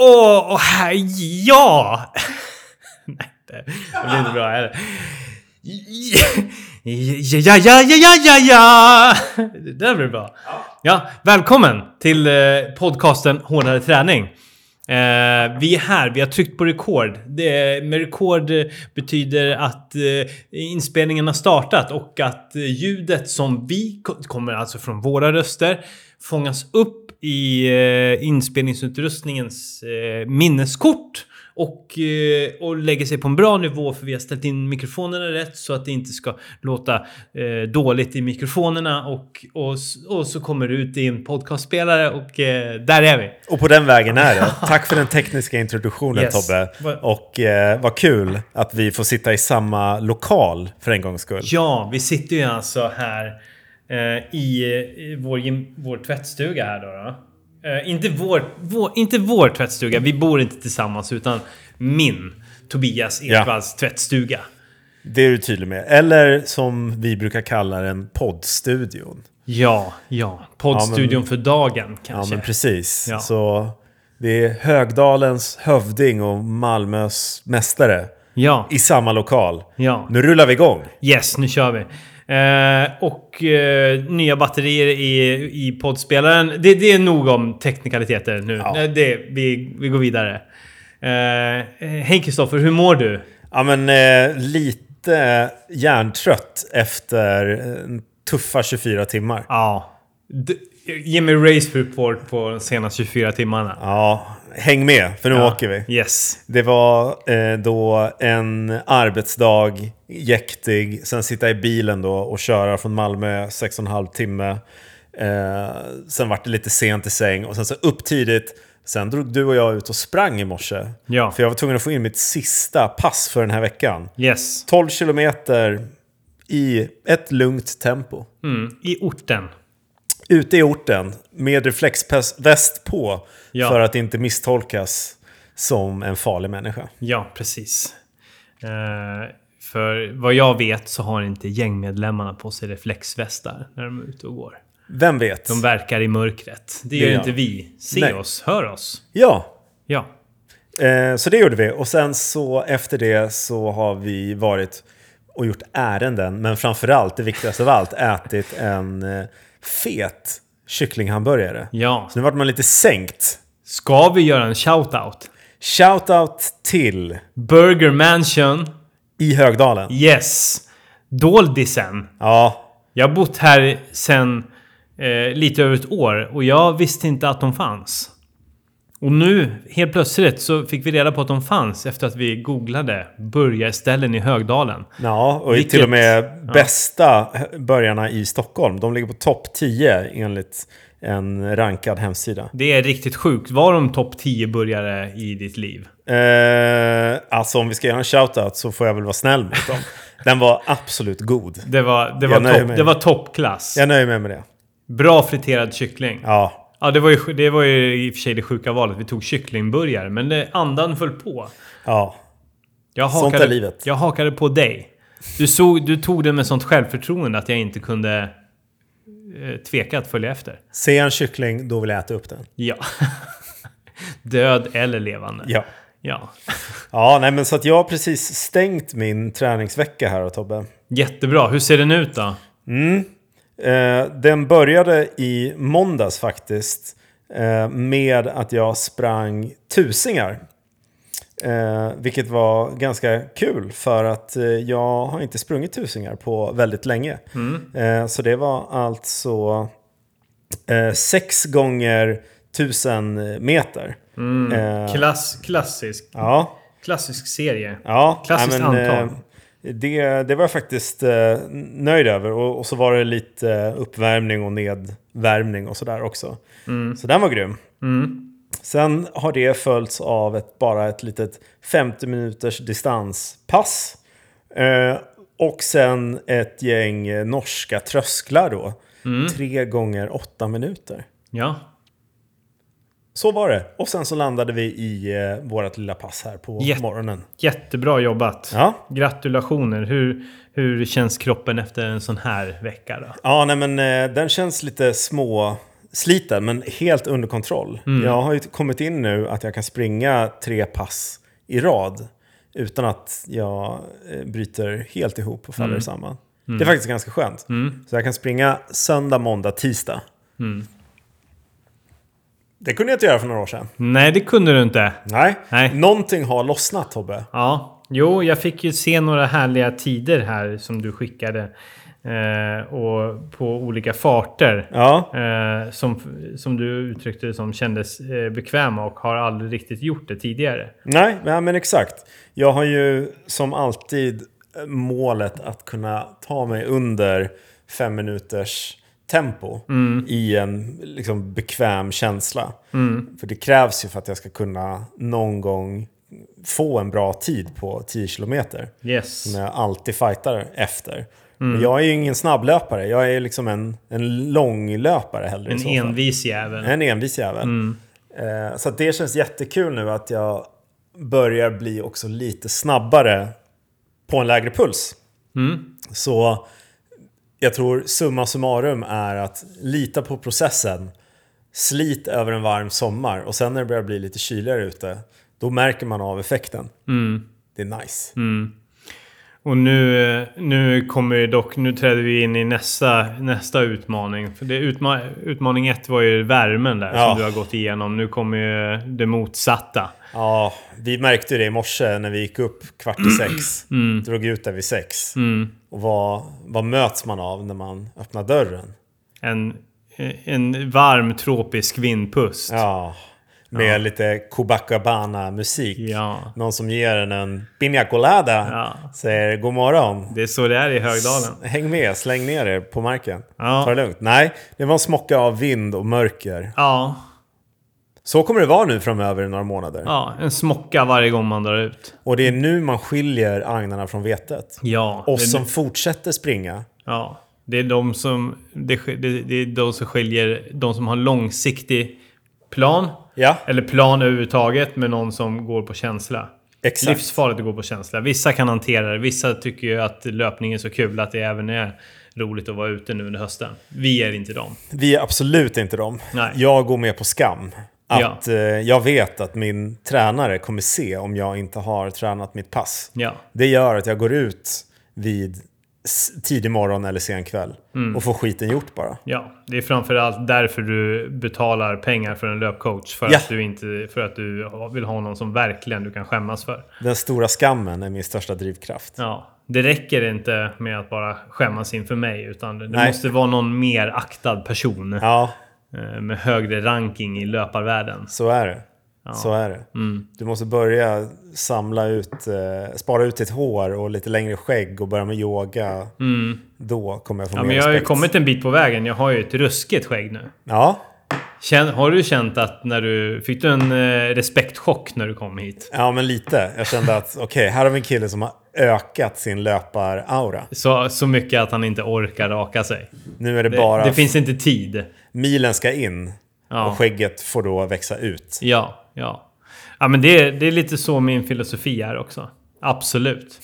Åh, oh, ja! Nej, det det blir inte bra heller. Ja, ja, ja, ja, ja, ja, ja! Det där blir bra. Ja, välkommen till eh, podcasten Hårdare träning. Eh, vi är här, vi har tryckt på rekord. Det, med rekord eh, betyder att eh, inspelningen har startat och att eh, ljudet som vi kommer alltså från våra röster fångas upp i eh, inspelningsutrustningens eh, minneskort och, eh, och lägger sig på en bra nivå för vi har ställt in mikrofonerna rätt så att det inte ska låta eh, dåligt i mikrofonerna och, och, och så kommer det ut i en podcastspelare och eh, där är vi. Och på den vägen är det. Tack för den tekniska introduktionen Yes. Tobbe. Och eh, vad kul att vi får sitta i samma lokal för en gångs skull. Ja, vi sitter ju alltså här i, i vår, vår tvättstuga här då. då. Eh, inte, vår, vår, inte vår tvättstuga, vi bor inte tillsammans utan min, Tobias Ja. Ekvalls tvättstuga. Det är du tydlig med. Eller som vi brukar kalla den, poddstudion. Ja, ja. Poddstudion för dagen Ja, kanske. men precis. Ja. Så det är Högdalens hövding och Malmös mästare Ja, i samma lokal. ja. Nu rullar vi igång. Yes, nu kör vi. Eh, och eh, nya batterier i, i poddspelaren. Det, det är nog om teknikaliteter nu. Ja. Eh, Det, vi, vi går vidare. Eh, eh, Hej Kristoffer, hur mår du? Ja, men eh, lite hjärntrött efter eh, tuffa 24 timmar. Ja. D- ge mig race report på de senaste 24 timmarna. Ja, häng med för nu Ja. åker vi. Yes. Det var eh, då en arbetsdag, jäktig, sen sitta i bilen då och köra från Malmö 6,5 timme. Eh, sen vart det lite sent i säng och sen så upp tidigt. Sen drog du och jag ut och sprang i morse. Ja. För jag var tvungen att få in mitt sista pass för den här veckan. Yes. 12 kilometer i ett lugnt tempo. Mm. I orten. Ute i orten med reflexväst på Ja. för att inte misstolkas som en farlig människa. Ja, precis. Eh, för vad jag vet så har inte gängmedlemmarna på sig reflexvästar när de är ute och går. Vem vet? De verkar i mörkret. Det gör gör inte vi. Se Nej. oss, hör oss. Ja, Ja. eh, så det gjorde vi. Och sen så efter det så har vi varit och gjort ärenden. Men framförallt, det viktigaste av allt, ätit en eh, fet kycklinghamburgare. Ja. Så nu vart man lite sänkt. Ska vi göra en shout-out? Shoutout till Burger Mansion. i Högdalen. Yes. Doldisen. Ja, Jag har bott här sen eh, lite över ett år och jag visste inte att de fanns. Och nu, helt plötsligt, så fick vi reda på att de fanns efter att vi googlade burgarställen i Högdalen. Ja, och Vilket- till och med bästa börjarna i Stockholm. De ligger på topp 10 enligt en rankad hemsida. Det är riktigt sjukt. Var de topp 10 burgare i ditt liv? Eh, alltså om vi ska göra en shoutout så får jag väl vara snäll mot dem. Den var absolut god. Det var, det var, topp, det var toppklass. Jag nöjer mig med det. Bra friterad kyckling. Ja, Ja, det var, ju, det var ju i och för sig det sjuka valet. Vi tog kycklingburgare, men det, andan föll på. ja. Jag Sånt hakade, är livet. Jag hakade på dig. Du, såg, du tog det med sånt självförtroende att jag inte kunde tveka att följa efter. Ser jag en kyckling, då vill jag äta upp den. Ja. Död eller levande. Ja. ja. Ja, nej men så att jag har precis stängt min träningsvecka här Tobbe. Jättebra. Hur ser den ut då? Eh, den började i måndags faktiskt. Eh, med att jag sprang tusingar. Eh, vilket var ganska kul för att eh, jag har inte sprungit tusingar på väldigt länge. Eh, så det var alltså eh, sex gånger tusen meter. Eh, Klass, klassisk. ja, Klassisk serie. ja. Klassiskt nej, men, antal. eh, det, det var jag faktiskt nöjd över. Och, och så var det lite uppvärmning och nedvärmning och sådär också. Så den var grym. Sen har det följts av ett, bara ett litet 50 minuters distanspass. Eh, och sen ett gäng norska trösklar då. Tre gånger åtta minuter. Ja. Så var det. Och sen så landade vi i eh, vårt lilla pass här på Jätte- morgonen. Jättebra jobbat. Ja. Gratulationer. Hur, hur känns kroppen efter en sån här vecka då? Ja, nej men eh, den känns lite små sliten, men helt under kontroll. Jag har ju kommit in nu att jag kan springa tre pass i rad utan att jag eh, bryter helt ihop och faller samman. Det är faktiskt ganska skönt. Så jag kan springa söndag, måndag, tisdag. Det kunde jag inte göra för några år sedan. Nej, det kunde du inte. Nej. Nej. Någonting har lossnat Tobbe. Ja, jo, jag fick ju se några härliga tider här som du skickade. Eh, och på olika farter. Ja. Eh, som, som du uttryckte det som kändes eh, bekväma och har aldrig riktigt gjort det tidigare. Nej, nej, men exakt. Jag har ju som alltid målet att kunna ta mig under fem minuters tempo i en liksom, bekväm känsla. För det krävs ju för att jag ska kunna någon gång få en bra tid på 10 kilometer. Yes. Som jag alltid fightar efter. Men jag är ju ingen snabblöpare. Jag är liksom en, en långlöpare hellre En envis jävel. En envis jävel. Eh, så det känns jättekul nu att jag börjar bli också lite snabbare på en lägre puls. Så jag tror summa summarum är att lita på processen, slit över en varm sommar och sen när det börjar bli lite kyligare ute, då märker man av effekten. Det är nice. Och nu, nu kommer ju dock, nu träder vi in i nästa, nästa utmaning. För det utma utmaning ett var ju värmen där Ja. som du har gått igenom. Nu kommer ju det motsatta. Ja, vi märkte det i morse när vi gick upp kvart i sex. Drog ut där vid sex. Och vad, vad möts man av när man öppnar dörren? En, en varm tropisk vindpust. Ja, med lite Copacabana-musik. Ja. Någon som ger en en piña colada. Ja. Säger god morgon. Det är så det är i Högdalen. Häng med, släng ner er på marken. Ja. Ta det lugnt. Nej, det var en smocka av vind och mörker. Ja, Så kommer det vara nu framöver i några månader. ja, en smocka varje gång man drar ut. Och det är nu man skiljer agnarna från vetet. Ja, det, som fortsätter springa. ja, det är de som det, det, det är de som skiljer de som har långsiktig plan. Ja, Eller plan överhuvudtaget med någon som går på känsla. exakt. Livsfarligt att gå på känsla. Vissa kan hantera det. Vissa tycker ju att löpning är så kul att det även är roligt att vara ute nu under hösten. Vi är inte dem. Vi är absolut inte dem. Nej. Jag går med på skam. Att Ja. eh, jag vet att min tränare kommer se om jag inte har tränat mitt pass. Ja. Det gör att jag går ut vid tidig morgon eller sen kväll Mm. och får skiten gjort bara. Ja, det är framförallt därför du betalar pengar för en löpcoach. För, Ja. att, du inte, för att du vill ha någon som verkligen du kan skämmas för. Den stora skammen är min största drivkraft. Ja, det räcker inte med att bara skämmas inför mig. Utan det Nej. måste vara någon mer aktad person. Ja, eh, Med högre ranking i löparvärlden. så är det. Så är det. Mm. Du måste börja samla ut, eh, spara ut ditt hår och lite längre skägg och börja med yoga. Då kommer jag få Mm. Ja, mer men jag har ju respekt. kommit en bit på vägen. Jag har ju ett ruskigt skägg nu. Ja, Känn, har du känt att när du... Fick du en eh, respektchock när du kom hit? ja, men lite. Jag kände att okej, här har vi en kille som har ökat sin löpar-aura. Så, så mycket att han inte orkar raka sig. Nu är det, Det, bara det finns inte tid. milen ska in Ja. och skägget får då växa ut. Ja, ja. Ja, men det, är- det är lite så min filosofi är också. Absolut.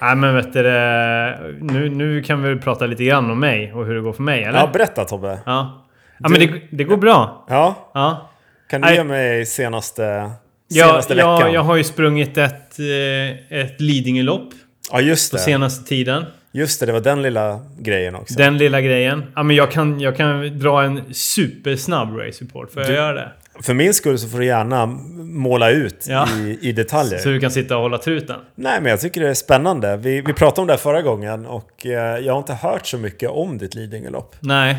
Nej, men vet du, det, nu, nu kan vi prata lite grann om mig och hur det går för mig, eller? Ja, berätta Tobbe. Ja. Ja, men det, det går bra. Ja, Ja. kan du Nej. ge mig senaste, senaste veckan? jag, jag har ju sprungit ett, eh, ett Lidingölopp Ja, just på det. senaste tiden. Just det, det var den lilla grejen också. Den lilla grejen. Ja, men jag, kan, jag kan dra en supersnabb race report. Får jag Du- göra det? För min skull så får du gärna måla ut Ja. i, i detaljer. Så du kan sitta och hålla truten. Nej, men jag tycker det är spännande. Vi, vi pratade om det här förra gången och eh, jag har inte hört så mycket om ditt Lidingölopp. Nej.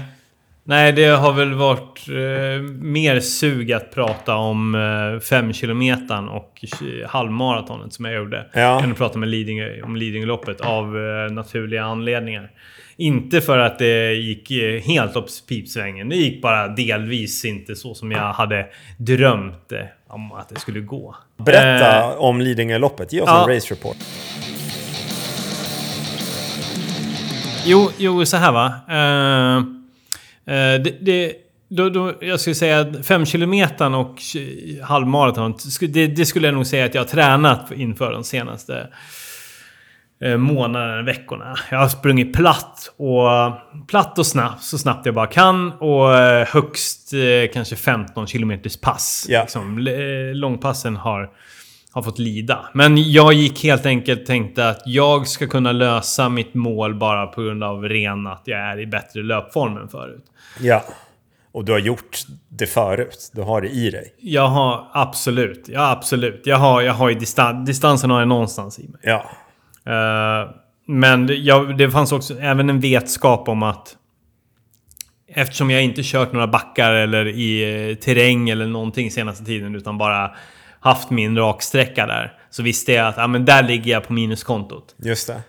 Nej, det har väl varit eh, mer sug att prata om eh, 5 kilometern och tj- halvmaratonet som jag gjorde. Ja. Än att prata med Lidingö, om Lidingöloppet av eh, naturliga anledningar. Inte för att det gick eh, helt upp pipsvängen. Det gick bara delvis inte så som jag hade drömt eh, om att det skulle gå. Berätta Eh, om Lidingöloppet. Ge oss ja. en race report. Jo, jo så här va. Eh, eh, det, det, då, då, jag skulle säga att 5 kilometern och halvmaraton, det, det skulle jag nog säga att jag har tränat inför de senaste månaderna, veckorna. Jag har sprungit platt och, platt och snabbt, så snabbt jag bara kan. Och eh, högst eh, kanske 15 kilometers pass. Ja. Liksom, eh, långpassen har, har fått lida. Men jag gick helt enkelt tänkte att jag ska kunna lösa mitt mål bara på grund av ren att jag är i bättre löpform än förut. Ja. Och du har gjort det förut. Du har det i dig. Jag har absolut, ja absolut. Jag har, jag har ju distan, distansen har jag någonstans i mig. Ja. Eh, men det, jag, det fanns också även en vetskap om att eftersom jag inte kört några backar eller i eh, terräng eller någonting senaste tiden utan bara haft min raksträcka där så visste jag att ja, men där ligger jag på minuskontot. Just det.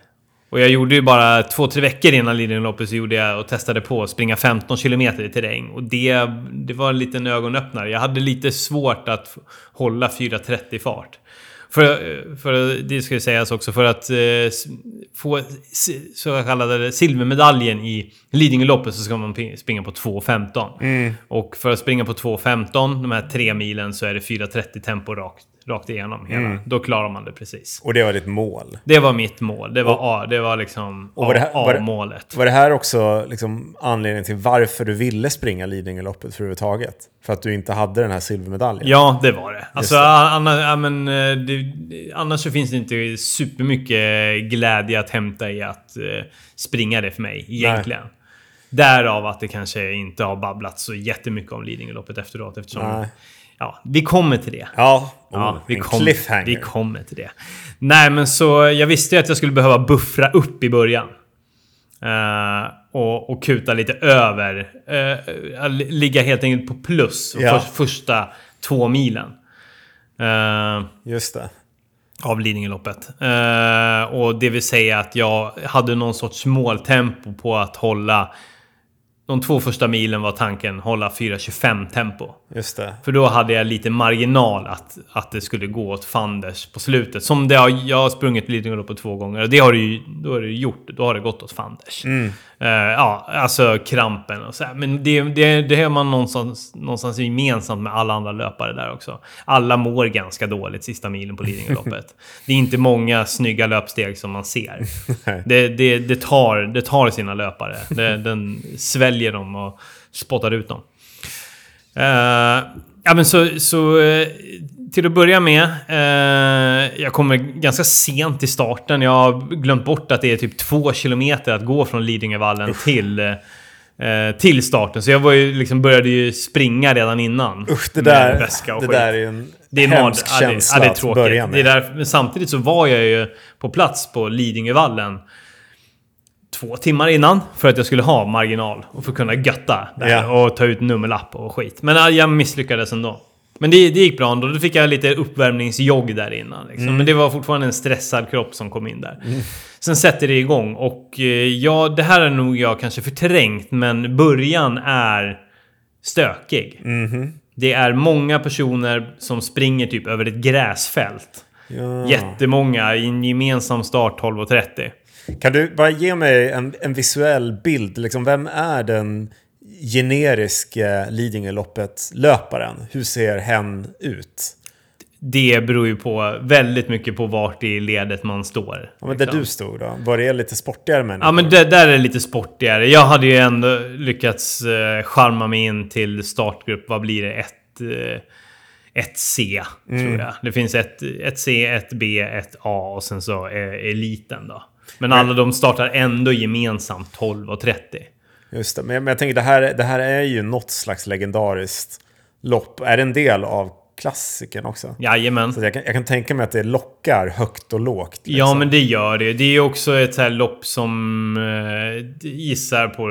Och jag gjorde ju bara två, tre veckor innan Lidingöloppet så gjorde jag och testade på att springa 15 kilometer i terräng. Och det, det var en liten ögonöppnare. Jag hade lite svårt att hålla 4.30 fart. För, för det ska ju sägas också, för att eh, få så kallade silvermedaljen i Lidingöloppet så ska man springa på 2.15. Och för att springa på 2.15, de här tre milen, så är det 4.30 tempo rakt, rakt igenom hela. Då klarar man det precis. Och det var ditt mål. Det var mitt mål. Det var, A, det var liksom Och var var det- A-målet. Här också liksom anledningen till varför du ville springa Lidingöloppet överhuvudtaget? För att du inte hade den här silvermedaljen? Ja, det var det. Alltså, det. Annars, ja, men, eh, det, annars så finns det inte supermycket glädje att hämta i att eh, springa det för mig, egentligen. Därav att det kanske inte har babblats så jättemycket om Lidingöloppet efteråt eftersom... Nej. Ja, vi kommer till det. Ja, Ja, oh, vi, en kom, cliffhanger. vi kommer till det. Nej, men så jag visste ju att jag skulle behöva buffra upp i början. Eh, och, och kuta lite över. Uh, ligga helt enkelt på plus Ja. för, första två milen. Eh, Just det. av Lidingöloppet. Och det vill säga att jag hade någon sorts måltempo på att hålla... De två första milen var tanken hålla 4.25 tempo. Just det. För då hade jag lite marginal att, att det skulle gå åt fanders på slutet. Som det har, jag har sprungit Lidingöloppet två gånger och det har det ju då har det gjort. Då har det gått åt fanders. Eh, ja, alltså krampen och så här. Men det, det, det har man någonstans, någonstans gemensamt med alla andra löpare där också. Alla mår ganska dåligt sista milen på Lidingöloppet. det är inte många snygga löpsteg som man ser. Det, det, det, tar, det tar sina löpare. Det, den sväljer dem och spottar ut dem. Eh, ja, men så, så eh, till att börja med. eh, jag kommer ganska sent till starten. Jag har glömt bort att det är typ två kilometer att gå från Lidingövallen till, eh, till starten. Så jag var ju, liksom, började ju springa redan innan. Usch, det med där, väska och det skit. där är ju en Det är hemsk mard- ja, det- känsla ja, det är att börja Det är med. där, men samtidigt så var jag ju på plats på Lidingövallen två timmar innan för att jag skulle ha marginal och för att kunna götta där Ja. och ta ut nummerlapp och skit. Men ja, jag misslyckades ändå. Men det, det gick bra ändå. Då fick jag lite uppvärmningsjogg där innan. Liksom. Mm. Men det var fortfarande en stressad kropp som kom in där. Sen sätter det igång och eh, ja, det här är nog jag kanske förträngt, men början är stökig. Mhm. Det är många personer som springer typ över ett gräsfält. Ja. Jättemånga i en gemensam start 12.30. Kan du bara ge mig en, en visuell bild? Liksom, vem är den generiska Lidingöloppet-löparen? Hur ser hen ut? Det beror ju på väldigt mycket på vart i ledet man står. Ja, men där liksom. du stod då? Var det lite sportigare människor? Ja men det, där är det lite sportigare. Jag hade ju ändå lyckats eh, charma mig in till startgrupp, vad blir det? Ett, eh, ett C, Mm. tror jag. Det finns ett, ett C, ett B, ett A och sen så eh, eliten då. Men alla de startar ändå gemensamt 12.30. Just det, men jag, men jag tänker det här, det här är ju något slags legendariskt lopp. Är det en del av klassikern också? Jajamän. Så jag, kan, jag kan tänka mig att det lockar högt och lågt. Ja, liksom. men det gör det. Det är också ett så här lopp som eh, gissar på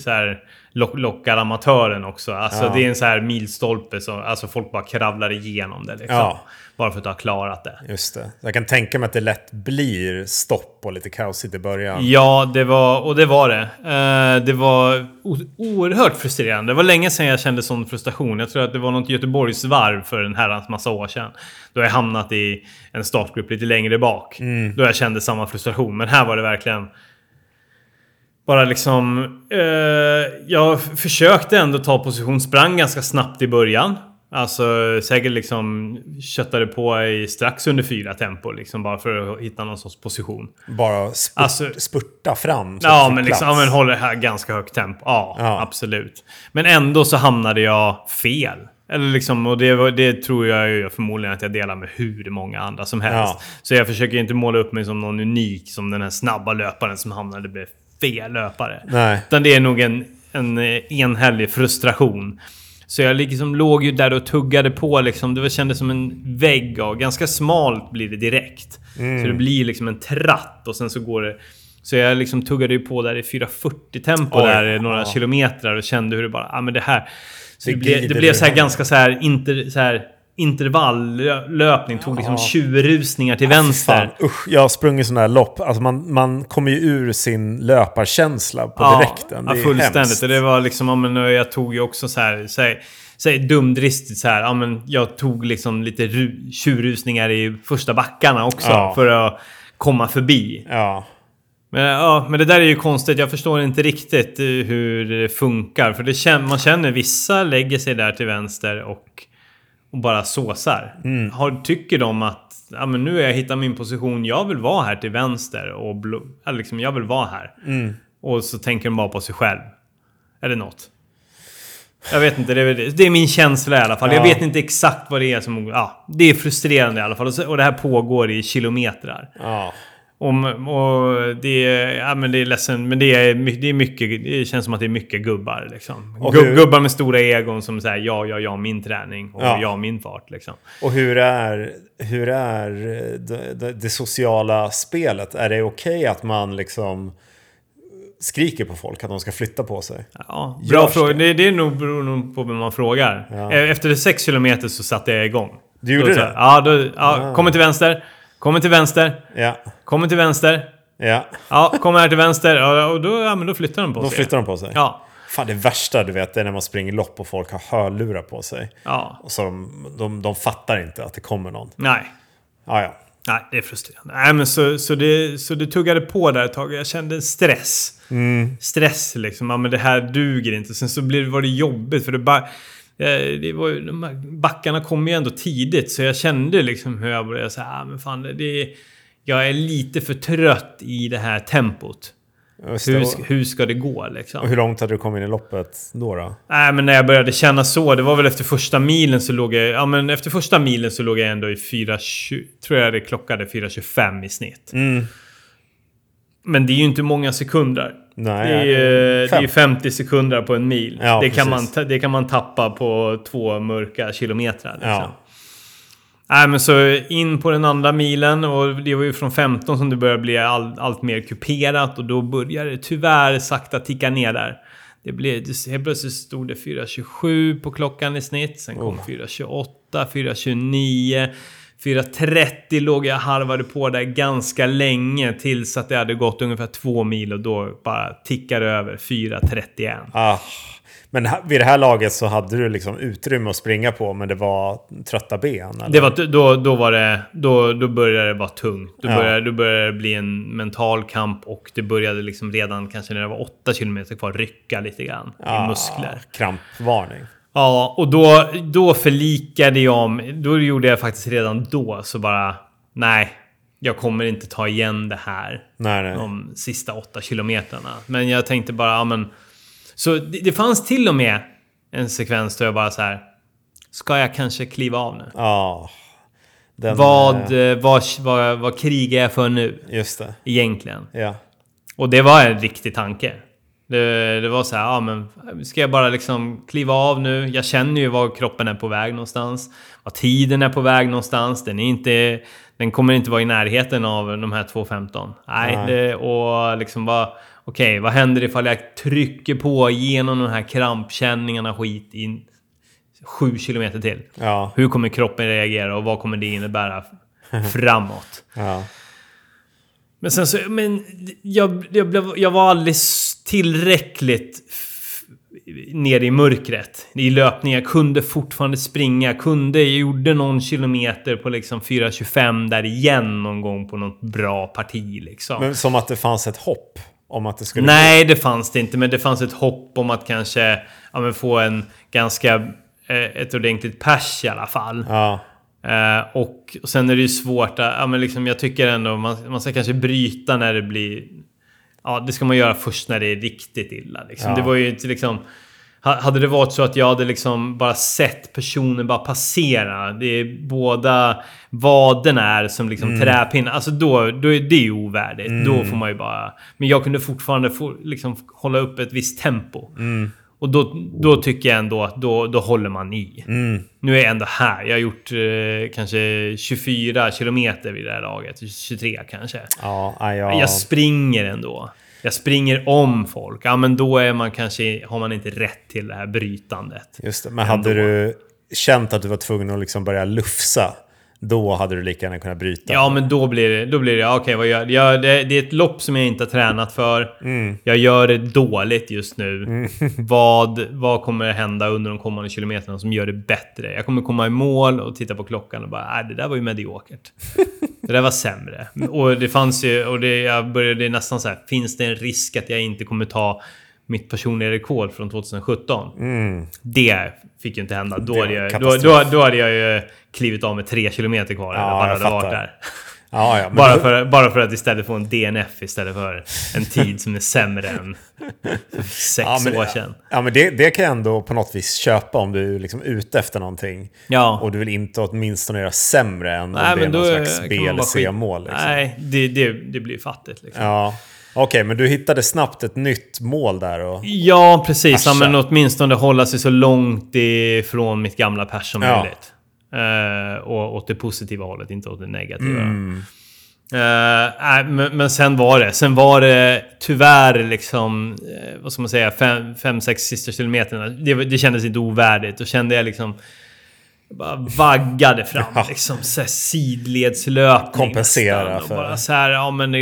så här, lock, lockar amatören också. Alltså Ja. det är en så här milstolpe som alltså folk bara kravlar igenom det liksom. Ja. Bara för att ha klarat det. Just det. Jag kan tänka mig att det lätt blir stopp och lite kaosigt i början. Ja, det var, och det var det. Eh, det var oerhört frustrerande. Det var länge sedan jag kände sån frustration. Jag tror att det var något Göteborgsvarv för en herrans massa år sedan. Då jag hamnat i en startgrupp lite längre bak. Då jag kände samma frustration. Men här var det verkligen... Bara liksom... Eh, jag försökte ändå ta position. Sprang ganska snabbt i början. Alltså säkert liksom köttade på i strax under fyra tempo liksom bara för att hitta någon sorts position. Bara spurt, Alltså- spurta fram. så Ja, men får liksom, plats. ja, men håller här ganska högt tempo. Ja, Ja. absolut. Men ändå så hamnade jag fel. Eller liksom, och det, det tror jag ju förmodligen att jag delar med hur många andra som helst. Ja. Så jag försöker inte måla upp mig som någon unik, som den här snabba löparen som hamnade med fel löpare. Nej. Utan det är nog en, en enhällig frustration. Så jag liksom låg ju där och tuggade på liksom. Det kändes som en vägg och ganska smalt blir det direkt. Mm. Så det blir liksom en tratt och sen så går det... Så jag liksom tuggade ju på där i 440 tempo Oj, där några ja. kilometer och kände hur det bara... Ja ah, men det här... Så Det det, blev, det blev så här ganska så här, inter, så här intervalllöpning. Tog liksom Ja. tjurrusningar till vänster. Fan, usch, jag har sprungit sådana här lopp. Alltså man, man kommer ju ur sin löparkänsla på direkten. Det Ja, är fullständigt. hemskt. Och det var liksom, ja, men jag tog ju också så här, så här dumdristigt så här, ja men jag tog liksom lite ru- tjurrusningar i första backarna också Ja. för att komma förbi. Ja. Men, ja, men det där är ju konstigt. Jag förstår inte riktigt eh, hur det funkar. För det man känner vissa lägger sig där till vänster och, och bara såsar. Mm. Har, tycker de att ja, men nu har jag hittat min position. Jag vill vara här till vänster. Och eller liksom, jag vill vara här. Mm. Och så tänker de bara på sig själv. Eller något. Jag vet inte, det är, det. är min känsla i alla fall. Jag Ja. vet inte exakt vad det är som... Ja, det är frustrerande i alla fall. Och, så, och det här pågår i kilometrar. Ja. Och, och det är... Ja, men det är ledsen. Men det är, det är mycket... Det känns som att det är mycket gubbar liksom. Och hur- gubbar med stora egon som säger ja, ja, ja, min träning. Och Ja. ja, min fart liksom. Och hur är, hur är det, det, sociala spelet? Är det okej att man liksom skriker på folk att de ska flytta på sig? Ja, Görs bra fråga. det? Det, är nog beror nog på vem man frågar. Ja. Eh, Efter 6 kilometer så satte jag igång. Du gjorde Då så det? här, Ja, då, ja Ah. kommer till vänster. Kommer till vänster. Ja. Kommer till vänster. Ja. Ja, kommer här till vänster. Ja, och då, ja, men då flyttar de på Då sig. flyttar de på sig? Ja. Fan det värsta du vet är när man springer lopp och folk har hörlurar på sig. Ja. Och så de, de, de fattar inte att det kommer någon. Nej. Ja, ja. Nej, det är frustrerande. Nej, men så, så, det, så det tuggade på där ett tag. Jag kände stress. Mm. Stress liksom. Ja, men det här duger inte. Sen så blev, var det jobbigt för det bara... eh, Det var, de här backarna kom ju ändå tidigt så jag kände liksom hur jag började säga ah, men fan det, det Jag är lite för trött i det här tempot. Hur, hur ska det gå liksom? Och hur långt hade du kommit in i loppet då? då? Nej, men när jag började känna så, det var väl efter första milen så låg jag... Ja, men efter första milen så låg jag ändå i 4.20... Tror jag det klockade 4.25 i snitt. Mm. Men det är ju inte många sekunder. Nej, det, är, fem. det är 50 sekunder på en mil. Ja, det, kan man, precis. det kan man tappa på två mörka kilometrar. Liksom. Ja. Nej, men så in på den andra milen och det var ju från 15 som det började bli all, allt mer kuperat och då började det tyvärr sakta ticka ner där. Det blev, helt plötsligt stod det 4.27 på klockan i snitt. Sen kom Oh. 4.28, 4.29. 4.30 låg jag harvade på där ganska länge tills att det hade gått ungefär två mil och då bara tickade över 4.31. Ah. Men vid det här laget så hade du liksom utrymme att springa på men det var trötta ben? Eller? Det var, då, då var det... Då, då började det vara tungt. Då Ja. började, då började det bli en mental kamp och det började liksom redan kanske när det var 8 km kvar rycka lite grann i muskler. Krampvarning. Ja, och då, då förlikade jag mig. Då gjorde jag faktiskt redan då så bara... Nej, jag kommer inte ta igen det här Nej, nej. de sista 8 kilometrarna. Men jag tänkte bara, ja men... Så det, det fanns till och med en sekvens där jag bara så här... Ska jag kanske kliva av nu? Ja. Den, Vad, eh, eh, vad, vad, vad krigar jag för nu? Just det. Egentligen. Ja. Och det var en riktig tanke. Det, det var så här, ja men ska jag bara liksom kliva av nu? Jag känner ju var kroppen är på väg någonstans. Var tiden är på väg någonstans. Den är inte... Den kommer inte vara i närheten av de här 2.15. Nej, Nej. Det, och liksom vad... Okej, vad händer ifall jag trycker på genom de här krampkänningarna skit i sju kilometer till? Ja. Hur kommer kroppen reagera och vad kommer det innebära framåt? Ja. Men sen så, men jag, jag, blev, jag var alldeles tillräckligt nere i mörkret i löpning. Jag kunde fortfarande springa. Kunde, jag gjorde någon kilometer på liksom 4.25 där igen någon gång på något bra parti liksom. Men som att det fanns ett hopp om att det skulle Nej, det fanns det inte. Men det fanns ett hopp om att kanske ja, få en ganska eh, ett ordentligt pers i alla fall. Ja. Eh, och, och sen är det ju svårt att, ja men liksom jag tycker ändå man, man ska kanske bryta när det blir... Ja, det ska man göra först när det är riktigt illa. Liksom. Ja. Det var ju inte liksom... ha- Hade det varit så att jag hade liksom bara sett personen bara passera. Det är båda vaden är som liksom Mm. träpinnar. Alltså då, då är det ju ovärdigt. Då får man ju bara... Men jag kunde fortfarande få, liksom, hålla upp ett visst tempo. Mm. Och då, då tycker jag ändå att då, då håller man i. Mm. Nu är jag ändå här. Jag har gjort eh, kanske 24 kilometer vid det här laget. 23 kanske. Ja, ja, ja. Jag springer ändå. Jag springer om folk. Ja, men då är man kanske, har man inte rätt till det här brytandet. Just det. Men hade du känt att du var tvungen att liksom börja lufsa, då hade du lika gärna kunnat bryta. Ja, men då blir det, då blir det okej, vad gör jag? Det, det är ett lopp som jag inte har tränat för. Mm. Jag gör det dåligt just nu. Vad, vad kommer hända under de kommande kilometerna som gör det bättre? Jag kommer komma i mål och titta på klockan och bara, nej, det där var ju mediokert. Det där var sämre. Och det fanns ju, och det, jag började nästan så här, finns det en risk att jag inte kommer ta mitt personliga rekord från 2017? Det fick ju inte hända. Då hade, jag, då, då, då hade jag ju klivit av med tre kilometer kvar. Ja, jag fattar. där. Ja, ja, Bara för, bara för att istället få en DNF istället för en tid som är sämre än sex ja, men, år sedan. Ja, men det, det kan jag ändå på något vis köpa om du är liksom ute efter någonting. Ja. Och du vill inte åtminstone göra sämre än om Nej, det är någon slags B eller C-mål. Liksom. Nej, det, det, det blir fattigt liksom. Ja. Okej, men du hittade snabbt ett nytt mål där. Och... Ja, precis. Ja, men åtminstone hålla sig så långt ifrån mitt gamla pers som Ja. möjligt. Eh, och åt det positiva hållet, inte åt det negativa. Mm. Eh, nej, men, men sen var det. Sen var det tyvärr liksom, eh, vad ska man säga, fem, fem sex sista kilometerna. Det, det kändes inte ovärdigt. Då kände jag liksom, bara vaggade fram Ja. liksom så här sidledslöpning. Kompensera nästan. För- bara så här, ja men det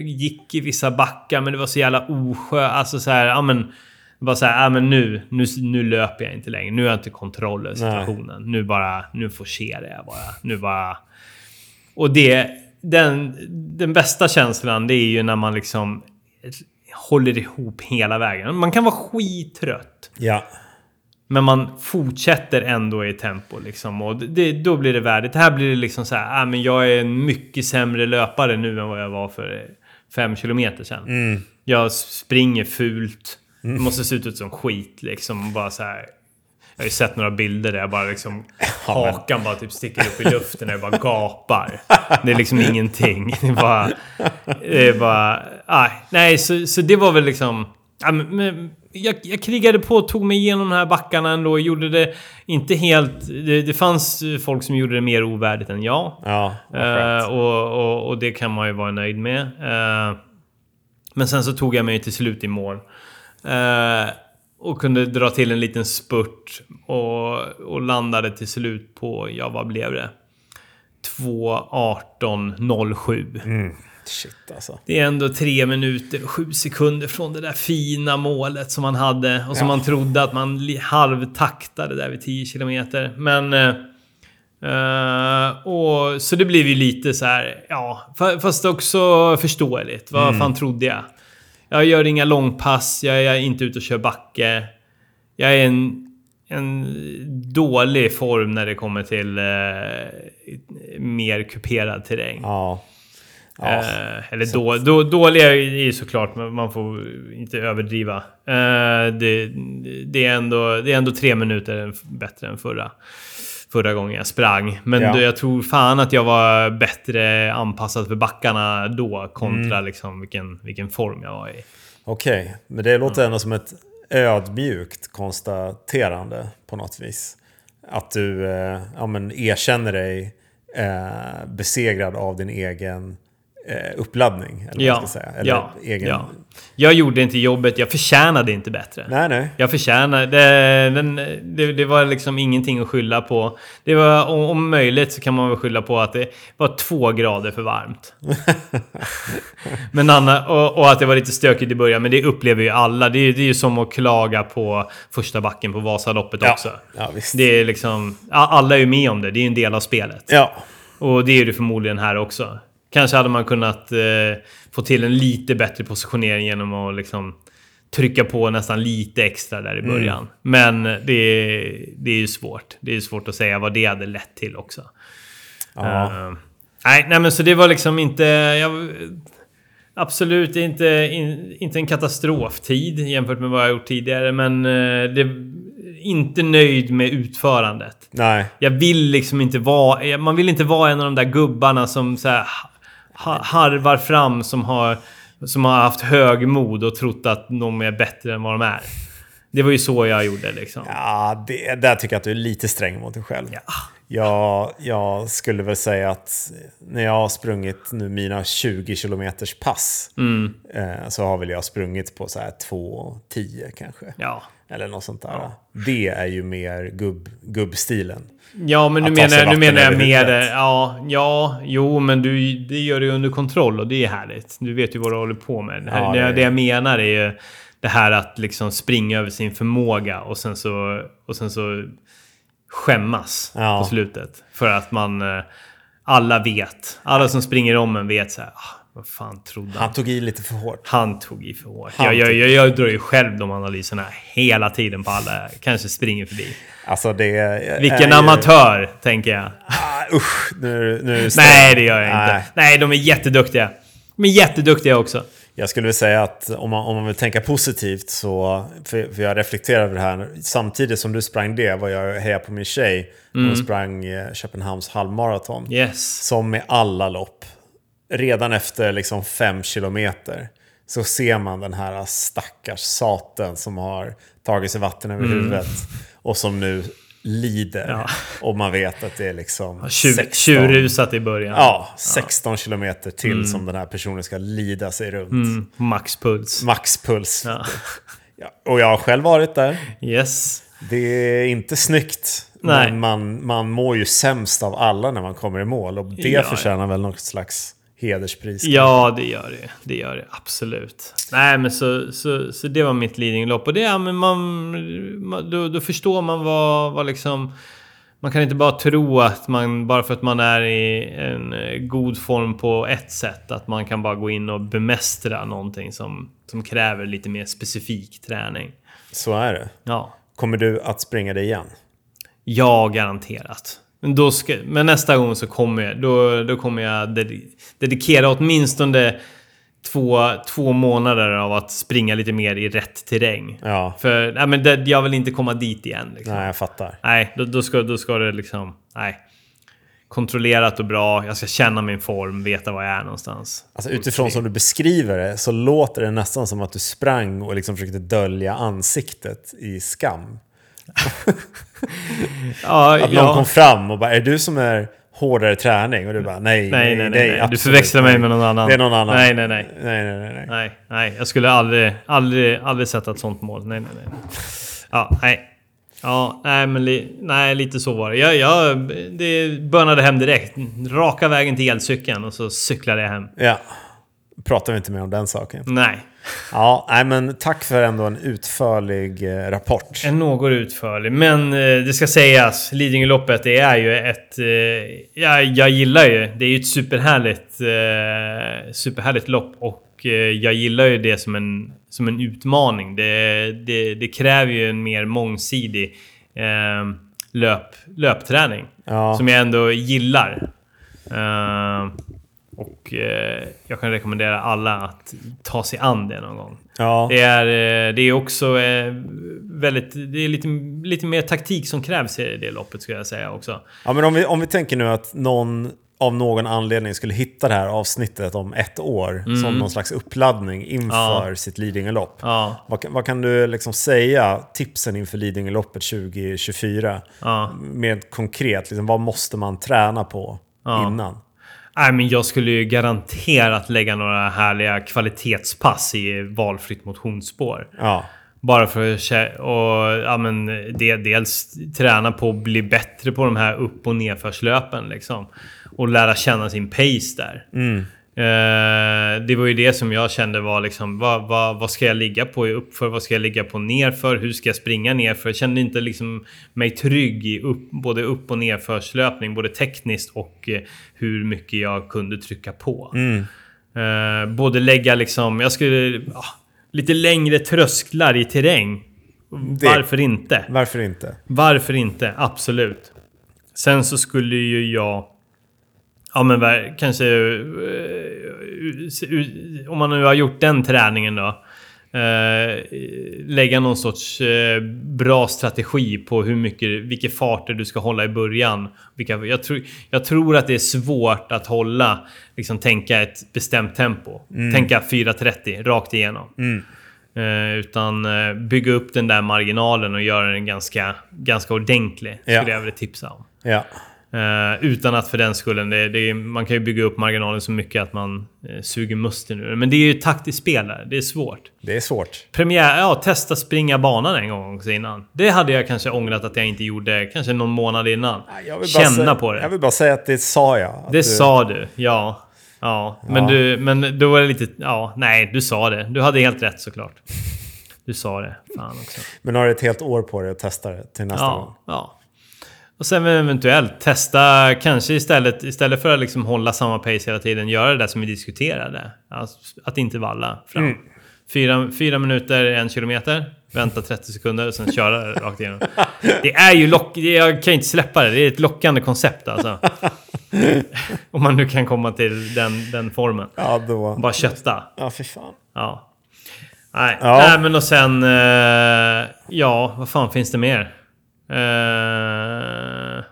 gick i vissa backar men det var så jävla osjö. Alltså så här, ja men... Bara så här, ja men nu, nu, nu löper jag inte längre. Nu har jag inte kontroll över situationen. Nu bara, nu forcerar jag bara. Nu bara... Och det, den, den bästa känslan det är ju när man liksom håller ihop hela vägen. Man kan vara skittrött. Ja. Men man fortsätter ändå i tempo liksom. Och det, då blir det värdigt. Det här blir det liksom så här, ah, men jag är en mycket sämre löpare nu än vad jag var för fem kilometer sedan. Mm. Jag springer fult. Måste se ut som skit liksom. Bara så här. Jag har ju sett några bilder där jag bara liksom... Hakan bara typ sticker upp i luften och jag bara gapar. Det är liksom ingenting. Det är bara... Det är bara... Aj, nej, så, så det var väl liksom... Men, men, jag, jag krigade på tog mig igenom de här backarna ändå. Gjorde det inte helt... Det, det fanns folk som gjorde det mer ovärdigt än jag. Ja, skönt. och, och, och det kan man ju vara nöjd med. Eh, men sen så tog jag mig till slut i mål. Eh, och kunde dra till en liten spurt. Och, och landade till slut på, ja vad blev det? 2.18.07. Mm. Shit alltså. Det är ändå tre minuter och sju sekunder från det där fina målet som man hade. Och som Ja. man trodde att man halvtaktade där vid 10 kilometer. Men... eh, och, så det blev ju lite så här, ja. fa- Fast också förståeligt. Vad Mm. fan trodde jag? Jag gör inga långpass, jag är inte ute och kör backe. Jag är en, en dålig form när det kommer till eh, mer kuperad terräng. Ja. Ja. Eh, eller då, då, dåliga är ju såklart, men man får inte överdriva. Eh, det, det, är ändå, det är ändå tre minuter bättre än förra, förra gången jag sprang. Men Ja. då, jag tror fan att jag var bättre anpassad för backarna då kontra Mm. liksom vilken, vilken form jag var i. Okej, men det låter ändå som ett ödmjukt konstaterande på något vis. Att du eh, ja, men erkänner dig eh, besegrad av din egen eh, uppladdning. Eller Ja, säga. Eller ja, egen... ja. Jag gjorde inte jobbet, jag förtjänade inte bättre. Nej, nej. Jag förtjänar... Det, den, det, det var liksom ingenting att skylla på. Det var, om, om möjligt så kan man väl skylla på att det var två grader för varmt. men Anna, och, och att det var lite stökigt i början, men det upplever ju alla. Det är, det är ju som att klaga på första backen på Vasaloppet Ja, också. ja visst. Det är liksom... Alla är ju med om det, det är ju en del av spelet. Ja, Och det är det förmodligen här också. Kanske hade man kunnat eh, få till en lite bättre positionering genom att liksom trycka på nästan lite extra där i Mm. början. Men det är, det är ju svårt. Det är ju svårt att säga vad det hade lett till också. Ja. Eh, nej, nej, men så det var liksom inte... Jag, absolut inte, in, inte en katastroftid jämfört med vad jag gjort tidigare. Men eh, det, inte nöjd med utförandet. Nej. Jag vill liksom inte vara... Man vill inte vara en av de där gubbarna som så här, harvar fram som har, som har haft högmod och trott att de är bättre än vad de är. Det var ju så jag gjorde liksom. Ja, det, där tycker jag att du är lite sträng mot dig själv. Ja. Jag, jag skulle väl säga att när jag har sprungit nu mina 20 kilometers pass Mm. eh, så har väl jag sprungit på så här 2.10 kanske. Ja. Eller något sånt där. Det är ju mer gubb, gubbstilen. Ja, men nu menar, nu menar jag mer... huvudet. Ja, ja, jo, men du, det gör du under kontroll och det är härligt. Du vet ju vad du håller på med. Det, här, Ja, det, det- det jag menar är ju det här att liksom springa över sin förmåga och sen så, och sen så skämmas Ja. på slutet. För att man... eh, Alla vet. Alla som springer om en vet så här... Vad fan trodde han? Han tog i lite för hårt. Han tog i för hårt. Jag, jag, jag, jag drar ju själv de analyserna hela tiden på alla kanske springer förbi. Alltså det är Vilken ju- amatör, tänker jag. Ah, usch, nu, nu är. Nej, det gör jag inte. Nej. Nej, de är jätteduktiga. De är jätteduktiga också. Jag skulle vilja säga att om man, om man vill tänka positivt så, för, för jag reflekterar över det här, samtidigt som du sprang det var jag heja på min tjej. Mm. Hon sprang eh, Köpenhamns halvmaraton. Yes. Som med alla lopp, redan efter liksom fem kilometer så ser man den här stackars saten som har tagit sig vatten över huvudet och som nu lider. Mm. Ja. Och man vet att det är liksom Tjur, 16, tjurrusat i början. ja, 16 kilometer till som den här personen ska lida sig runt. Mm, maxpuls. Maxpuls. Ja. Ja, och jag har själv varit där. Yes. Det är inte snyggt. Nej. Men man, man mår ju sämst av alla när man kommer i mål. Och det Ja, förtjänar väl något slags hederspris. Ja, det gör det. Det gör det absolut. Nej, men så, så, så det var mitt leadinglopp. Och det, ja, men man, man, då, då förstår man vad, vad liksom... Man kan inte bara tro att man, bara för att man är i en eh, god form på ett sätt, att man kan bara gå in och bemästra någonting som, som kräver lite mer specifik träning. Så är det. Ja, Kommer du att springa det igen? Ja, garanterat. Men, då ska, men nästa gång så kommer jag, då, då kommer jag dedi- dedikera åtminstone två, två månader av att springa lite mer i rätt terräng. Ja, För nej, men det, jag vill inte komma dit igen. Liksom. nej jag fattar. Nej, då, då, ska, då ska det liksom... Nej. Kontrollerat och bra. Jag ska känna min form, veta var jag är någonstans. Alltså, utifrån som du beskriver det så låter det nästan som att du sprang och liksom försökte dölja ansiktet i skam. Ja, Att någon kom fram och bara “Är du som är hårdare träning?” och du bara “Nej, Nej, nej, nej. nej. Du förväxlar mig med någon annan. Det är någon annan. Nej, nej, nej. Nej, nej, nej. nej. Nej, nej. Jag skulle aldrig, aldrig, aldrig sätta ett sånt mål. Nej, nej, nej. Ja, nej. Ja, nej, men li, nej, lite så var det. Jag, jag det bönade hem direkt. Raka vägen till elcykeln och så cyklade jag hem. Ja, pratar vi inte mer om den saken. Nej, Ja, nej, men tack för ändå en utförlig eh, rapport. en något utförlig. Men eh, det ska sägas, Lidingöloppet det är ju ett... Eh, jag, jag gillar ju. Det är ju ett superhärligt, superhärligt lopp. Och jag gillar ju det som en, som en utmaning. Det, det, det kräver ju en mer mångsidig eh, löp, löpträning. Ja. Som jag ändå gillar. Eh, och eh, jag kan rekommendera alla att ta sig an det någon gång. Ja, Det är, eh, det är också eh, väldigt... Det är lite, lite mer taktik som krävs i det loppet skulle jag säga också. ja men om vi, om vi tänker nu att någon av någon anledning skulle hitta det här avsnittet om ett år som någon slags uppladdning inför Mm. Ja. sitt Lidingölopp. Ja, Vad, kan- vad kan du liksom säga, tipsen inför Lidingöloppet 2024? ja. Mer konkret, liksom, vad måste man träna på innan? Nej, men jag skulle ju garanterat lägga några härliga kvalitetspass i valfritt motionsspår. Ja, Bara för att och, ja, men, det, dels träna på att bli bättre på de här upp och nedförslöpen. Liksom. Och lära känna sin pace där. Eh, det var ju det som jag kände var liksom, vad, vad, vad ska jag ligga på uppför? Vad ska jag ligga på nerför? Hur ska jag springa nerför? Jag kände inte liksom mig trygg i upp, både upp och nerförslöpning, både tekniskt och eh, hur mycket jag kunde trycka på. Eh, både lägga liksom, jag skulle ja, lite längre trösklar i terräng. Varför inte? Varför inte? Varför inte? Absolut. Sen så skulle ju jag... Ja men kanske... eh, u- Om man nu har gjort den träningen då. Eh, lägga någon sorts eh, bra strategi på hur mycket, vilka farter du ska hålla i början. Vilka, jag, tror, jag tror att det är svårt att hålla, liksom tänka ett bestämt tempo. Tänka 4.30 rakt igenom. Eh, utan eh, bygga upp den där marginalen och göra den ganska, ganska ordentlig. Skulle Ja. jag vilja tipsa om. Ja. Eh, utan att för den skullen, det, det man kan ju bygga upp marginalen så mycket att man eh, suger musten den. Men det är ju taktiskt spel där. Det är svårt. Det är svårt. Premiär, ja, testa springa banan en gång också innan. Det hade jag kanske ångrat att jag inte gjorde kanske någon månad innan. Jag vill bara Känna säga, på det. Jag vill bara säga att det sa jag. Det du, sa du, ja. Ja, men, Ja. Du, men då var det lite... Ja, nej, du sa det. Du hade helt rätt såklart. Du sa det. Fan också. Men har du ett helt år på dig att testa det till nästa gång. Ja, ja. Och sen eventuellt testa kanske istället, istället för att liksom hålla samma pace hela tiden, göra det där som vi diskuterade. Alltså, att inte valla fram. Mm. Fyra, fyra minuter, en kilometer. Vänta 30 sekunder och sen köra rakt igenom. Det är ju lock... Jag kan inte släppa det. Det är ett lockande koncept alltså. Om man nu kan komma till den, den formen. Ja, då... Bara kötta. Ja, fy fan. Ja. Nej, Ja. Nej men och sen... eh, ja, vad fan finns det mer? Eh,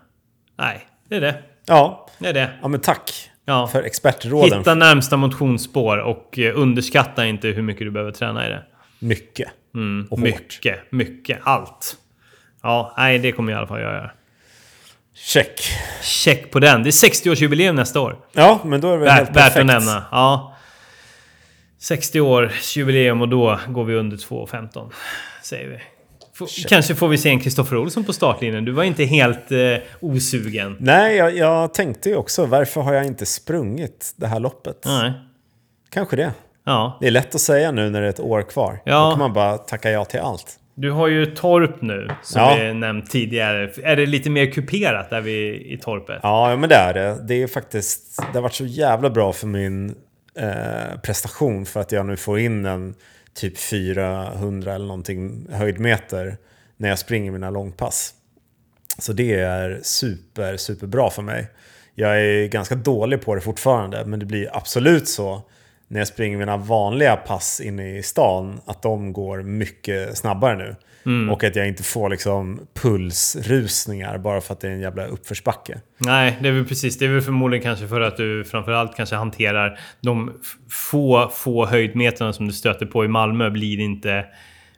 nej, det är det. Ja. Det är det. ja, men tack Ja. för expertråden. Hitta närmsta motionsspår och eh, underskatta inte hur mycket du behöver träna i det. Mycket. Mm, Och hårt. mycket, mycket. Allt. Ja, nej, det kommer jag i alla fall göra. Check. Check på den. Det är 60-årsjubileum nästa år. Ja, men då är det väl helt Värt, värt att perfekt. nämna. Ja. 60 års jubileum och då går vi under 2,15. Säger vi. F- kanske får vi se en Kristoffer Olsson på startlinjen. Du var inte helt eh, osugen. Nej, jag, jag tänkte ju också, varför har jag inte sprungit det här loppet? Nej. Kanske det. Ja. Det är lätt att säga nu när det är ett år kvar. Ja. Då kan man bara tacka ja till allt. Du har ju Torp nu, som Ja. vi nämnt tidigare. Är det lite mer kuperat där vi i Torpet? Ja, ja, men det är det. Det är faktiskt, det har varit så jävla bra för min eh, prestation för att jag nu får in en typ 400 eller någonting höjdmeter när jag springer mina långpass. Så det är super, super bra för mig. Jag är ganska dålig på det fortfarande, men det blir absolut så när jag springer mina vanliga pass inne i stan att de går mycket snabbare nu. Och att jag inte får liksom pulsrusningar bara för att det är en jävla uppförsbacke. Nej, det är väl precis. Det är väl förmodligen kanske för att du framförallt kanske hanterar de få, få höjdmetrarna som du stöter på i Malmö blir inte,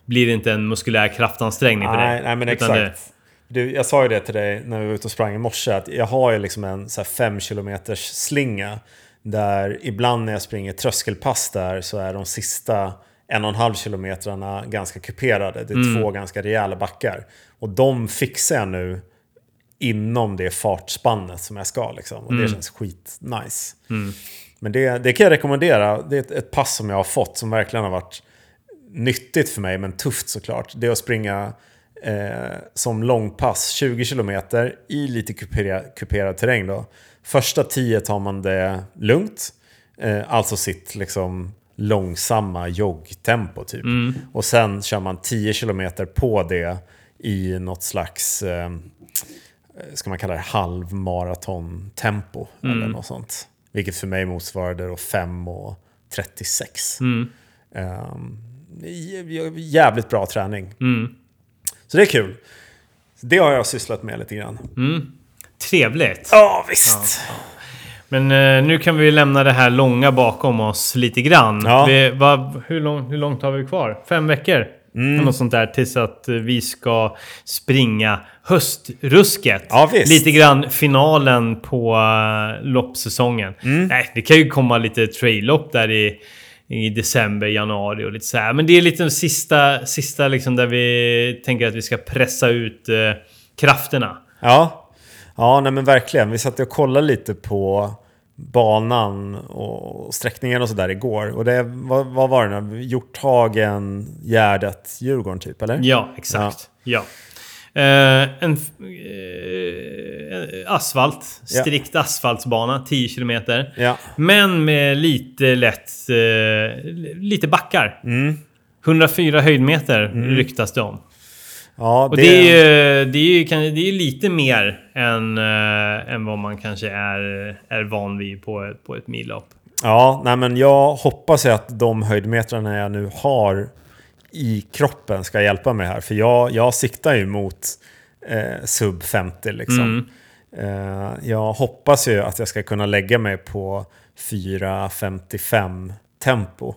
blir inte en muskulär kraftansträngning för dig. Nej, men exakt. Du, jag sa ju det till dig när vi var ute och sprang i morse, att jag har ju liksom en så här fem kilometers slinga. Där ibland när jag springer tröskelpass där så är de sista en och en halv kilometrarna ganska kuperade. Det är Mm. två ganska rejäla backar. Och de fixar jag nu inom det fartspannet som jag ska. Liksom. Och Mm. det känns skit nice. Men det, det kan jag rekommendera. Det är ett, ett pass som jag har fått som verkligen har varit nyttigt för mig, men tufft såklart. Det är att springa eh, som långpass 20 kilometer i lite kupera, kuperad terräng. Då. Första 10 tar man det lugnt, eh, alltså sitt liksom långsamma joggtempo typ. Och sen kör man 10 kilometer på det i något slags eh, ska man kalla det halvmaratontempo eller något sånt. Vilket för mig motsvarade då 5 och 36. Mm. J- jävligt bra träning. Mm. Så det är kul. Det har jag sysslat med lite grann. Trevligt. Ja, visst. Men eh, nu kan vi lämna det här långa bakom oss lite grann. Ja. Vi, vad, hur, lång, hur långt har vi kvar? Fem veckor? Mm. Något sånt där tills att eh, vi ska springa höstrusket. Ja. Lite grann finalen på uh, loppsäsongen. Mm. Nej, det kan ju komma lite trail-lopp där i, i december, januari och lite så här. Men det är lite den sista, sista liksom där vi tänker att vi ska pressa ut eh, krafterna. Ja, ja nej men verkligen. Vi satt och kollade lite på banan och sträckningen och sådär igår. Och det, vad, vad var det nu? Hjorthagen, Gärdet, Djurgården typ, eller? Ja, exakt. Ja. Eh, en eh, asfalt. Ja. Strikt asfaltsbana, 10 kilometer. Ja. Men med lite lätt... Eh, lite backar. Mm. 104 höjdmeter ryktas det om. Ja, Och det, är ju, det, är ju, det är lite mer än, eh, än vad man kanske är, är van vid på, ett- på ett millopp. Ja, nej men jag hoppas att de höjdmetrarna jag nu har i kroppen ska hjälpa mig här. För jag, jag siktar ju mot eh, sub 50 liksom. Eh, jag hoppas ju att jag ska kunna lägga mig på 4.55 tempo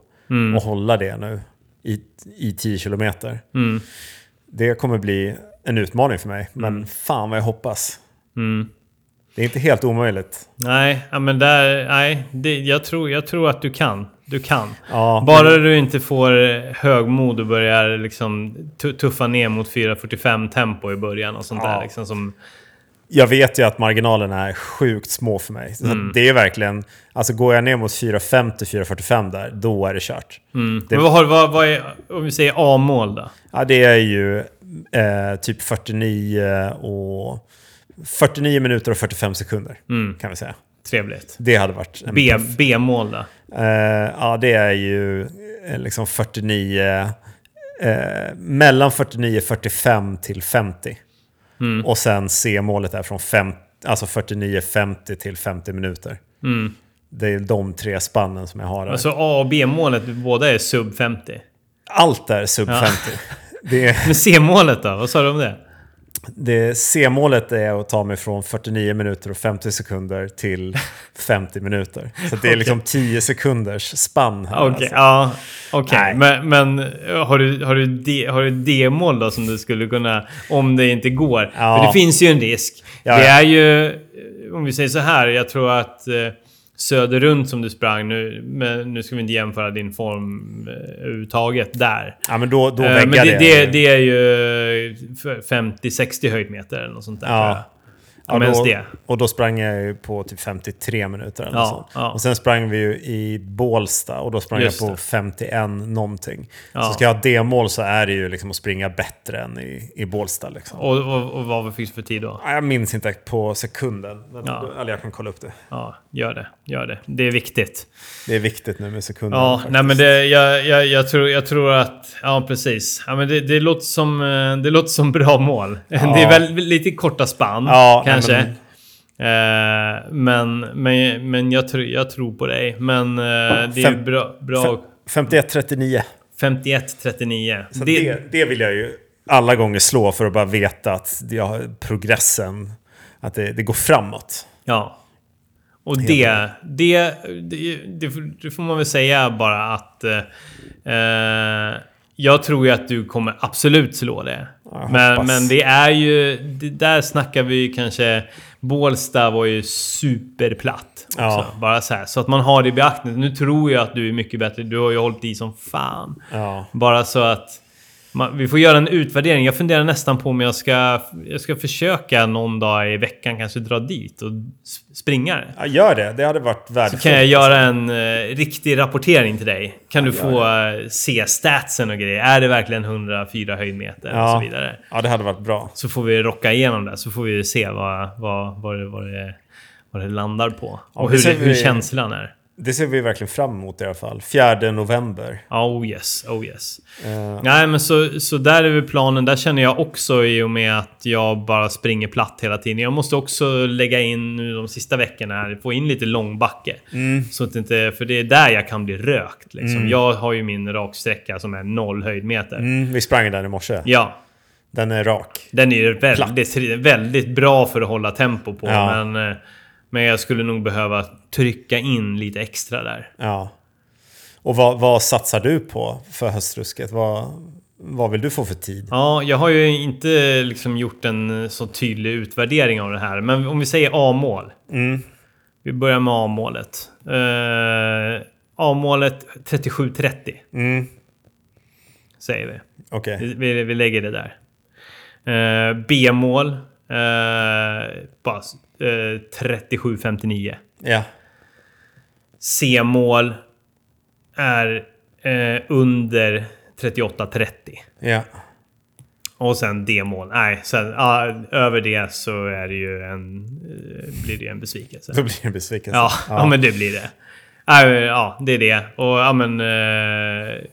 och hålla det nu i, i 10 kilometer. Mm. Det kommer bli en utmaning för mig, men fan vad jag hoppas. Mm. Det är inte helt omöjligt. Nej, men där, nej det, jag, tror, jag tror att du kan. Du kan. Ja, Bara du inte får högmod och börjar liksom tu- tuffa ner mot 4.45 tempo i början och sånt Ja. där. Liksom som, Jag vet ju att marginalerna är sjukt små för mig. Så Mm. det är verkligen, alltså går jag ner mot 4.50-4.45 där, då är det kört. Det, men vad, har, vad, vad är, om vi säger A-mål då? ja, det är ju eh, typ 49 och 49 minuter och 45 sekunder Mm. kan vi säga. Trevligt. Det hade varit B-mål då? Eh, ja, det är ju eh, liksom 49, eh, mellan 49-45 till 50. Mm. Och sen C-målet är från fem, alltså 49-50 till 50 minuter. Mm. Det är de tre spannen som jag har där. Alltså A och B-målet, båda är sub 50. Allt är sub 50. Det, är- Men C-målet då? Vad sa du om det? Det C-målet är att ta mig från 49 minuter och 50 sekunder till 50 minuter. Så det är liksom 10 sekunders spann. Okej, alltså. ja. Okej, Nej. men, men eh, har du, har du, de, har du D-mål då som du skulle kunna, om det inte går? Ja. För det finns ju en risk. Ja, det är ju, eh, om vi säger så här, jag tror att eh, Söder runt som du sprang nu, men nu ska vi inte jämföra din form eh, överhuvudtaget där. Ja, men då, då väggar men det, det, det. det är ju 50-60 höjdmeter eller något sånt där. Ja. Ja, ens då, det. Och då sprang jag ju på typ 53 minuter eller Ja, sånt. ja. Och sen sprang vi ju i Bålsta och då sprang Just jag på det. 51 någonting. Ja. Så ska jag ha D-mål så är det ju liksom att springa bättre än i, i Bålsta. Liksom. Och, och, och vad du för tid då? Ja, Jag minns inte på sekunden. Men, Ja. Eller jag kan kolla upp det. Ja, gör det. Gör det. Det är viktigt. Det är viktigt nu med sekunden. Ja, faktiskt. nej men det, jag, jag, jag, tror, jag tror att... Ja, precis. Ja, men det, det, låter som, eh, det låter som bra mål. Det är väl lite korta spann, Ja, kanske. men- Eh, men, men, men jag, tror, jag tror på dig. Men eh, det är bra... bra 51-39. 51-39. Så Det, det, det vill jag ju alla gånger slå för att bara veta att jag har progressen, att det, det går framåt. Ja. Och det, det, det, det, det får man väl säga bara att... Eh, eh, jag tror ju att du kommer absolut slå det. men, men det är ju... Det där snackar vi ju kanske... Bålsta var ju superplatt. Ja. Bara så här. Så att man har det i beaktning. Nu tror jag att du är mycket bättre. Du har ju hållit i som fan. Ja. Bara så att... Man, vi får göra en utvärdering. Jag funderar nästan på om jag ska, jag ska försöka någon dag i veckan kanske dra dit och springa det. Ja, gör det. Det hade varit värdefullt. Så kan jag göra en eh, riktig rapportering till dig. Kan du gör få eh, se statsen och grejer. Är det verkligen 104 höjdmeter och Ja. så vidare. Ja, det hade varit bra. Så får vi rocka igenom det. Så får vi se vad, vad, vad, det, vad, det, vad det landar på. Ja, och det hur, hur vi- känslan är. Det ser vi verkligen fram emot i alla fall. 4 november. Oh yes, oh yes. Eh, Nej, men så, så där är väl planen. Där känner jag också i och med att jag bara springer platt hela tiden. Jag måste också lägga in nu de sista veckorna här, få in lite långbacke. Så att inte, för det är där jag kan bli rökt. Liksom. Jag har ju min raksträcka som är noll höjdmeter. mm, vi sprang den i morse. Ja, Den är rak. den är väldigt, väldigt bra för att hålla tempo på. Ja. Men, eh, men jag skulle nog behöva trycka in lite extra där. Ja. Och vad, vad satsar du på för höstrusket? Vad, vad vill du få för tid? Ja, jag har ju inte liksom gjort en så tydlig utvärdering av det här. Men om vi säger A-mål. Mm. Vi börjar med A-målet. Eh, A-målet 37-30 Mm. säger vi. Okej. Vi, vi, vi lägger det där. Eh, B-mål. Bara, eh, 37-59. Ja. C-mål är eh, under 38-30. Ja. Och sen D-mål. Nej, sen, ja, över det så är det ju en, eh, blir det en besvikelse. Då blir det en besvikelse. Ja, ja. men det blir det. Ja, ja, det är det. Och ja, men... Eh,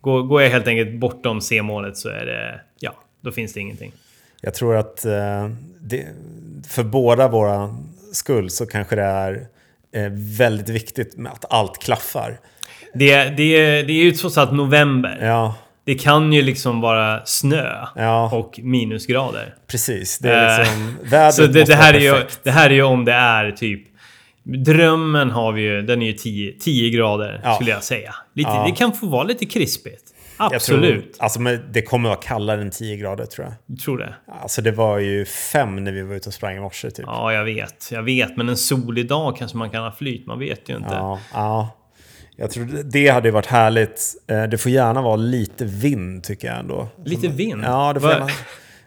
Går, går jag helt enkelt bortom C-målet så är det... Ja, då finns det ingenting. Jag tror att eh, det, för båda våra skull så kanske det är eh, väldigt viktigt med att allt klaffar. Det, det, det är ju trots allt november. Ja, Det kan ju liksom vara snö Ja. och minusgrader. precis. Det är Eh, liksom, vädret Så det, det, här är ju, det här är ju om det är typ... Drömmen har vi ju, den är ju 10, 10 grader Ja. skulle jag säga. Lite, Ja. Det kan få vara lite krispigt. Absolut. Tror, alltså, det kommer vara kallare än 10 grader tror jag. Jag tror det. Alltså det var ju fem när vi var ute och sprang i morse typ. Ja, jag vet. Jag vet. Men en solig dag kanske man kan ha flyt. Man vet ju inte. Ja, ja. Jag tror det hade varit härligt. Eh, Det får gärna vara lite vind tycker jag ändå. Lite vind? Ja, det får Va- gärna...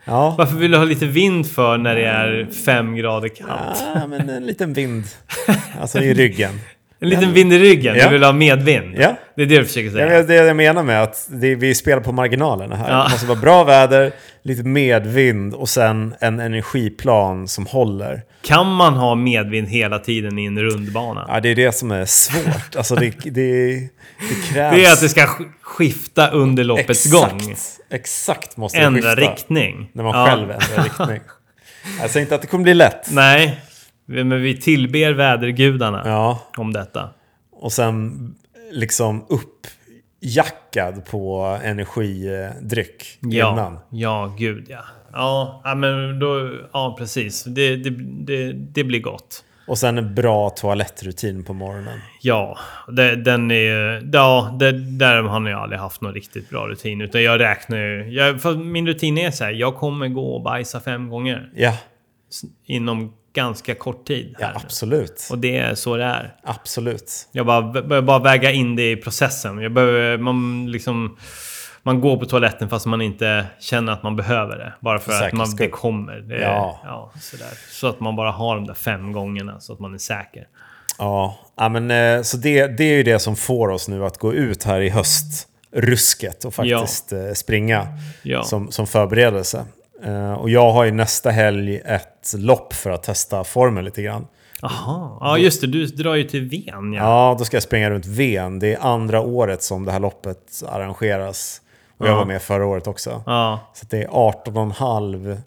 Ja. Varför vill du ha lite vind för när det är fem grader kallt? ja, men en liten vind. Alltså i ryggen. En liten vind i ryggen? Ja. Du vill ha medvind? Ja. Det är det du försöker Det säga? är det jag menar med att det, vi spelar på marginalerna här. Ja. Det måste vara bra väder, lite medvind och sen en energiplan som håller. Kan man ha medvind hela tiden i en rundbana? Ja, det är det som är svårt. Alltså det, det, det krävs... Det är att det ska sk- skifta under loppets gång. Exakt, exakt måste det Ändra skifta. riktning. När man Ja. själv ändrar riktning. Jag säger inte att det kommer bli lätt. Nej, men vi tillber vädergudarna Ja, om detta. och sen liksom uppjackad på energidryck Ja, innan. ja, gud ja. Ja, men då, ja precis. Det, det, det, det blir gott. Och sen en bra toalettrutin på morgonen. Ja, det, den är Ja, det, där har jag aldrig haft någon riktigt bra rutin. Utan jag räknar ju... Jag, min rutin är så här, jag kommer gå och bajsa fem gånger. Ja, Inom ganska kort tid. ja absolut. Och det är så det är. Absolut. Jag bara, bara väga in det i processen. Jag behöver, man liksom... Man går på toaletten fast man inte känner att man behöver det. Bara för För att man, det kommer. Det, är- Ja. ja sådär. Så att man bara har de där fem gångerna så att man är säker. Ja, ja men, eh, så det, det är ju det som får oss nu att gå ut här i höstrusket och faktiskt eh, springa Ja. som, som förberedelse. Eh, Och jag har ju nästa helg ett lopp för att testa formen lite grann. Aha. Ja, just det. Du drar ju till Ven. Ja. Ja, då ska jag springa runt Ven. Det är andra året som det här loppet arrangeras. Och jag Ja. var med förra året också. Ja. Så det är 18,5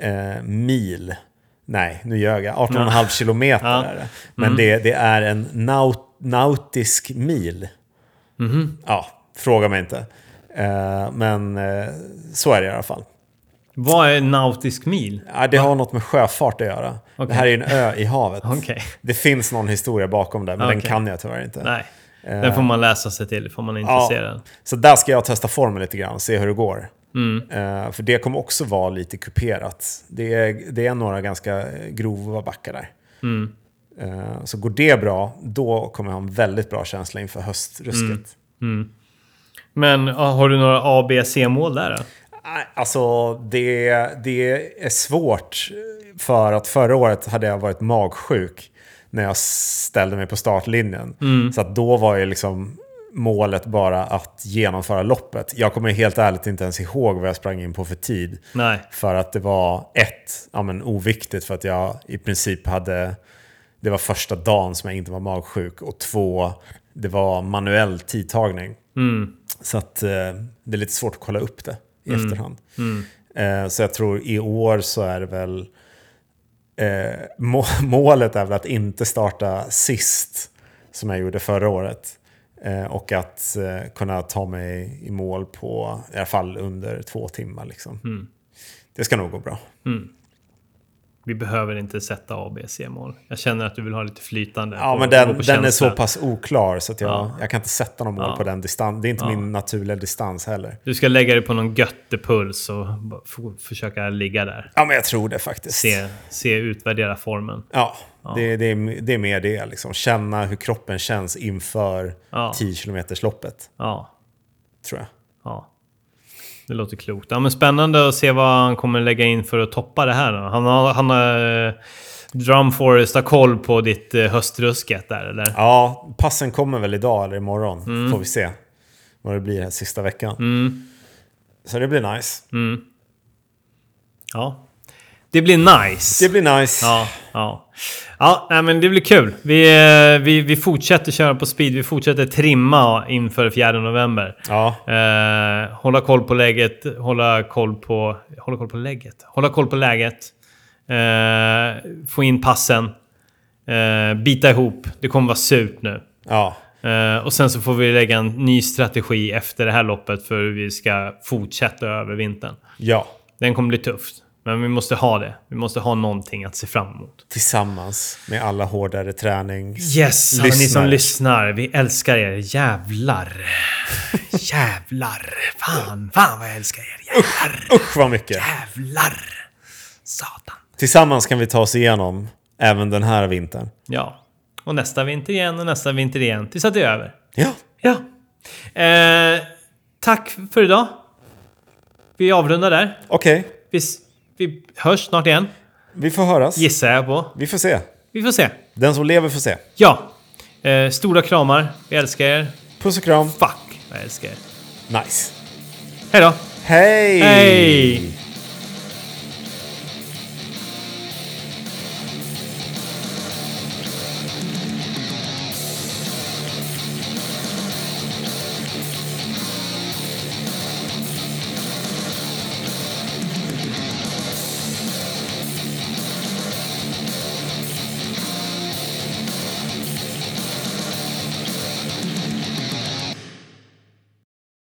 eh, mil. Nej, nu ljög jag. 18,5 kilometer Ja. är det. Men det, det är en naut, nautisk mil. Mhm. Ja, fråga mig inte. Eh, men eh, så är det i alla fall. Vad är nautisk mil? Ja, det har något med sjöfart att göra. Okej. Det här är en ö i havet. Okej. Det finns någon historia bakom det, men den Okej. kan jag tyvärr inte. Nej. Den får man läsa sig till får man är Eh. Ja, intresserad. så där ska jag testa formen lite grann, se hur det går. Mm. Eh, för det kommer också vara lite kuperat. Det är, det är några ganska grova backar där. Mm. Eh, så går det bra, då kommer jag ha en väldigt bra känsla inför höstrusket. Men ja, har du några A, B, C-mål där då? Nej, Alltså det, det är svårt för att förra året hade jag varit magsjuk när jag ställde mig på startlinjen. Så att då var ju liksom målet bara att genomföra loppet. Jag kommer helt ärligt inte ens ihåg vad jag sprang in på för tid. Nej. För att det var ett, ja men oviktigt för att jag i princip hade, det var första dagen som jag inte var magsjuk. Och två, det var manuell tidtagning. Mm. Så att eh, det är lite svårt att kolla upp det i efterhand. Eh, så jag tror i år så är det väl, eh, må målet är väl att inte starta sist som jag gjorde förra året. Eh, och att kunna ta mig i mål på i alla fall under två timmar. Liksom. Det ska nog gå bra. Vi behöver inte sätta A, B, C-mål. Jag känner att du vill ha lite flytande. Ja, på- men den, den är så pass oklar så att jag, Ja. jag kan inte sätta någon mål Ja. på den distansen. Det är inte Ja. min naturliga distans heller. Du ska lägga dig på någon göttepuls och försöka ligga där. Ja, men jag tror det faktiskt. Se, se utvärdera formen. Ja, Det, det, är, det är mer det. Liksom. Känna hur kroppen känns inför Ja. 10 km loppet Ja, tror jag. Det låter klokt. Ja, men spännande att se vad han kommer lägga in för att toppa det här. Då. Han har... Han har eh, Drum Forest har koll på ditt eh, höstrusket där, eller? Ja, passen kommer väl idag eller imorgon. Mm. Får vi se vad det blir här sista veckan. Så det blir nice. Ja. Det blir nice. Det blir nice. Ja. Ja, ja nej, men det blir kul. Vi, eh, vi, vi fortsätter köra på speed. Vi fortsätter trimma inför 4 november. Ja, Eh, hålla koll på läget, hålla koll på... Hålla koll på läget? Hålla koll på läget. Eh, få in passen. Eh, bita ihop. Det kommer vara surt nu. ja, Eh, och sen så får vi lägga en ny strategi efter det här loppet för hur vi ska fortsätta över vintern. ja. Den kommer bli tufft. Men vi måste ha det. Vi måste ha någonting att se fram emot. Tillsammans med alla hårdare träning. Yes, alla ni som lyssnar. Vi älskar er. Jävlar. Jävlar. Fan, fan vad jag älskar er. Jävlar. Usch vad mycket! Jävlar. Satan. Tillsammans kan vi ta oss igenom även den här vintern. Ja. Och nästa vinter igen och nästa vinter igen. Tills att det är över. Ja, Ja. Eh, tack för idag. Vi avrundar där. okej. S- vi hörs snart igen. Vi får höras. Gissar jag på. Vi får se. Vi får se. Den som lever får se. Ja. Eh, stora kramar. Vi älskar er. Puss och kram. Fuck jag älskar er. Nice. Hej då. Hej! Hej!